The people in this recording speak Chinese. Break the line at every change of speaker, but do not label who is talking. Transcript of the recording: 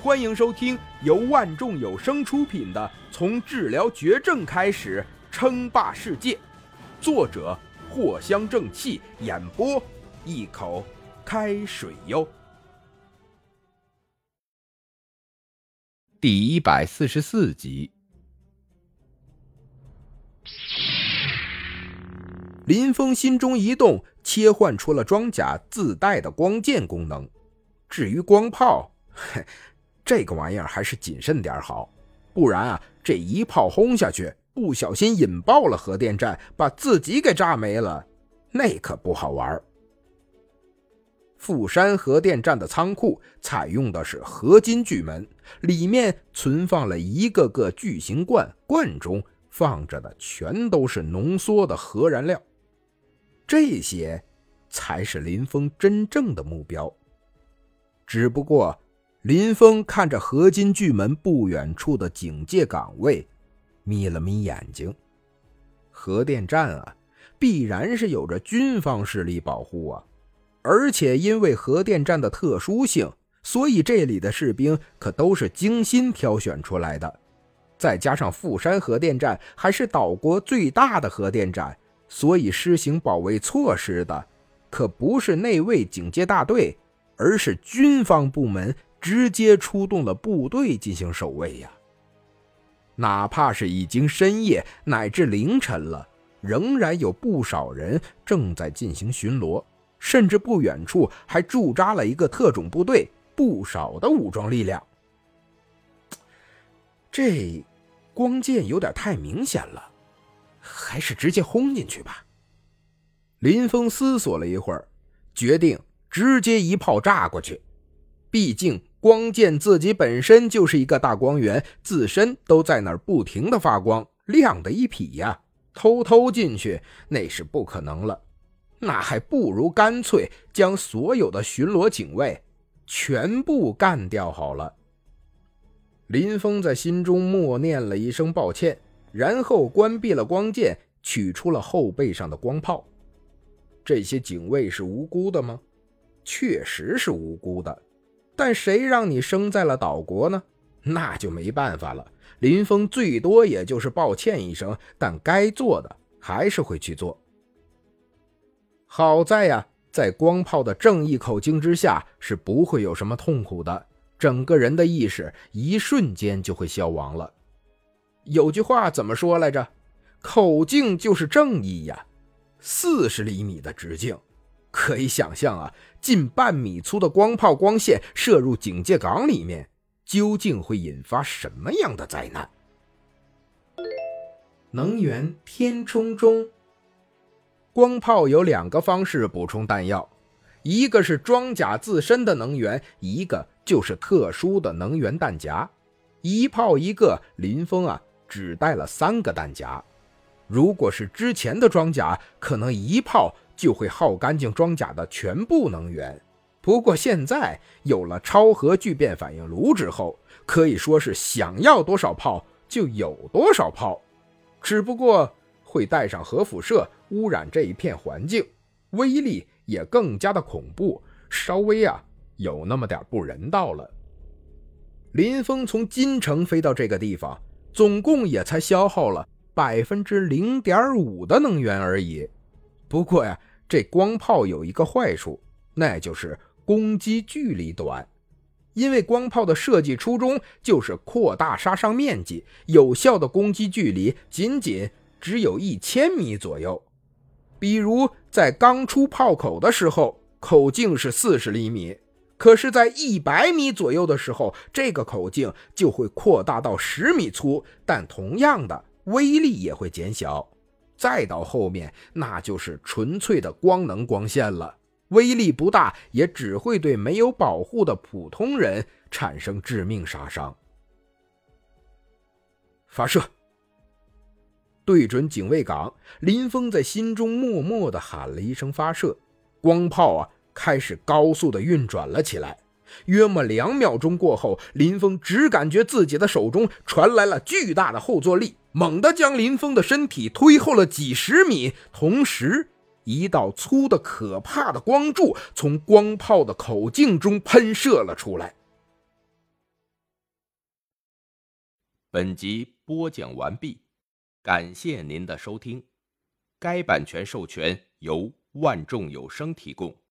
欢迎收听由万众有声出品的《从治疗绝症开始称霸世界》，作者藿香正气，演播一口开水哟。第一百四十四集，林峰心中一动，切换出了装甲自带的光剑功能。至于光炮，嘿。这个玩意儿还是谨慎点好，不然啊，这一炮轰下去，不小心引爆了核电站，把自己给炸没了，那可不好玩儿。富山核电站的仓库采用的是合金巨门，里面存放了一个个巨型罐，罐中放着的全都是浓缩的核燃料，这些才是林峰真正的目标。只不过。林峰看着合金巨门不远处的警戒岗位，眯了眯眼睛。核电站啊，必然是有着军方势力保护啊，而且因为核电站的特殊性，所以这里的士兵可都是精心挑选出来的。再加上富山核电站还是岛国最大的核电站，所以施行保卫措施的可不是内卫警戒大队，而是军方部门。直接出动了部队进行守卫呀！哪怕是已经深夜乃至凌晨了，仍然有不少人正在进行巡逻，甚至不远处还驻扎了一个特种部队，不少的武装力量。这光剑有点太明显了，还是直接轰进去吧。林峰思索了一会儿，决定直接一炮炸过去，毕竟。光剑自己本身就是一个大光源，自身都在那儿不停的发光，亮的一匹呀！偷偷进去那是不可能了，那还不如干脆将所有的巡逻警卫全部干掉好了。林峰在心中默念了一声抱歉，然后关闭了光剑，取出了后背上的光炮。这些警卫是无辜的吗？确实是无辜的。但谁让你生在了岛国呢？那就没办法了。林峰最多也就是抱歉一声，但该做的还是会去做。好在呀，在光炮的正义口径之下是不会有什么痛苦的，整个人的意识一瞬间就会消亡了。有句话怎么说来着？口径就是正义呀，四十厘米的直径。可以想象啊，近半米粗的光炮光线射入警戒岗里面，究竟会引发什么样的灾难？能源填充中。光炮有两个方式补充弹药，一个是装甲自身的能源，一个就是特殊的能源弹夹。一炮一个，林峰啊，只带了三个弹夹。如果是之前的装甲，可能一炮。就会耗干净装甲的全部能源。不过现在有了超核聚变反应炉之后，可以说是想要多少炮就有多少炮。只不过会带上核辐射，污染这一片环境，威力也更加的恐怖，稍微啊有那么点不人道了。林峰从金城飞到这个地方，总共也才消耗了百分之零点五的能源而已。不过呀。这光炮有一个坏处，那就是攻击距离短。因为光炮的设计初衷就是扩大杀伤面积，有效的攻击距离仅仅只有一千米左右。比如在刚出炮口的时候，口径是四十厘米，可是，在一百米左右的时候，这个口径就会扩大到十米粗，但同样的威力也会减小。再到后面，那就是纯粹的光能光线了，威力不大，也只会对没有保护的普通人产生致命杀伤。发射，对准警卫岗，林峰在心中默默的喊了一声“发射”，光炮啊开始高速的运转了起来。约莫两秒钟过后，林峰只感觉自己的手中传来了巨大的后坐力，猛地将林峰的身体推后了几十米。同时，一道粗的可怕的光柱从光炮的口径中喷射了出来。本集播讲完毕，感谢您的收听。该版权授权由万众有声提供。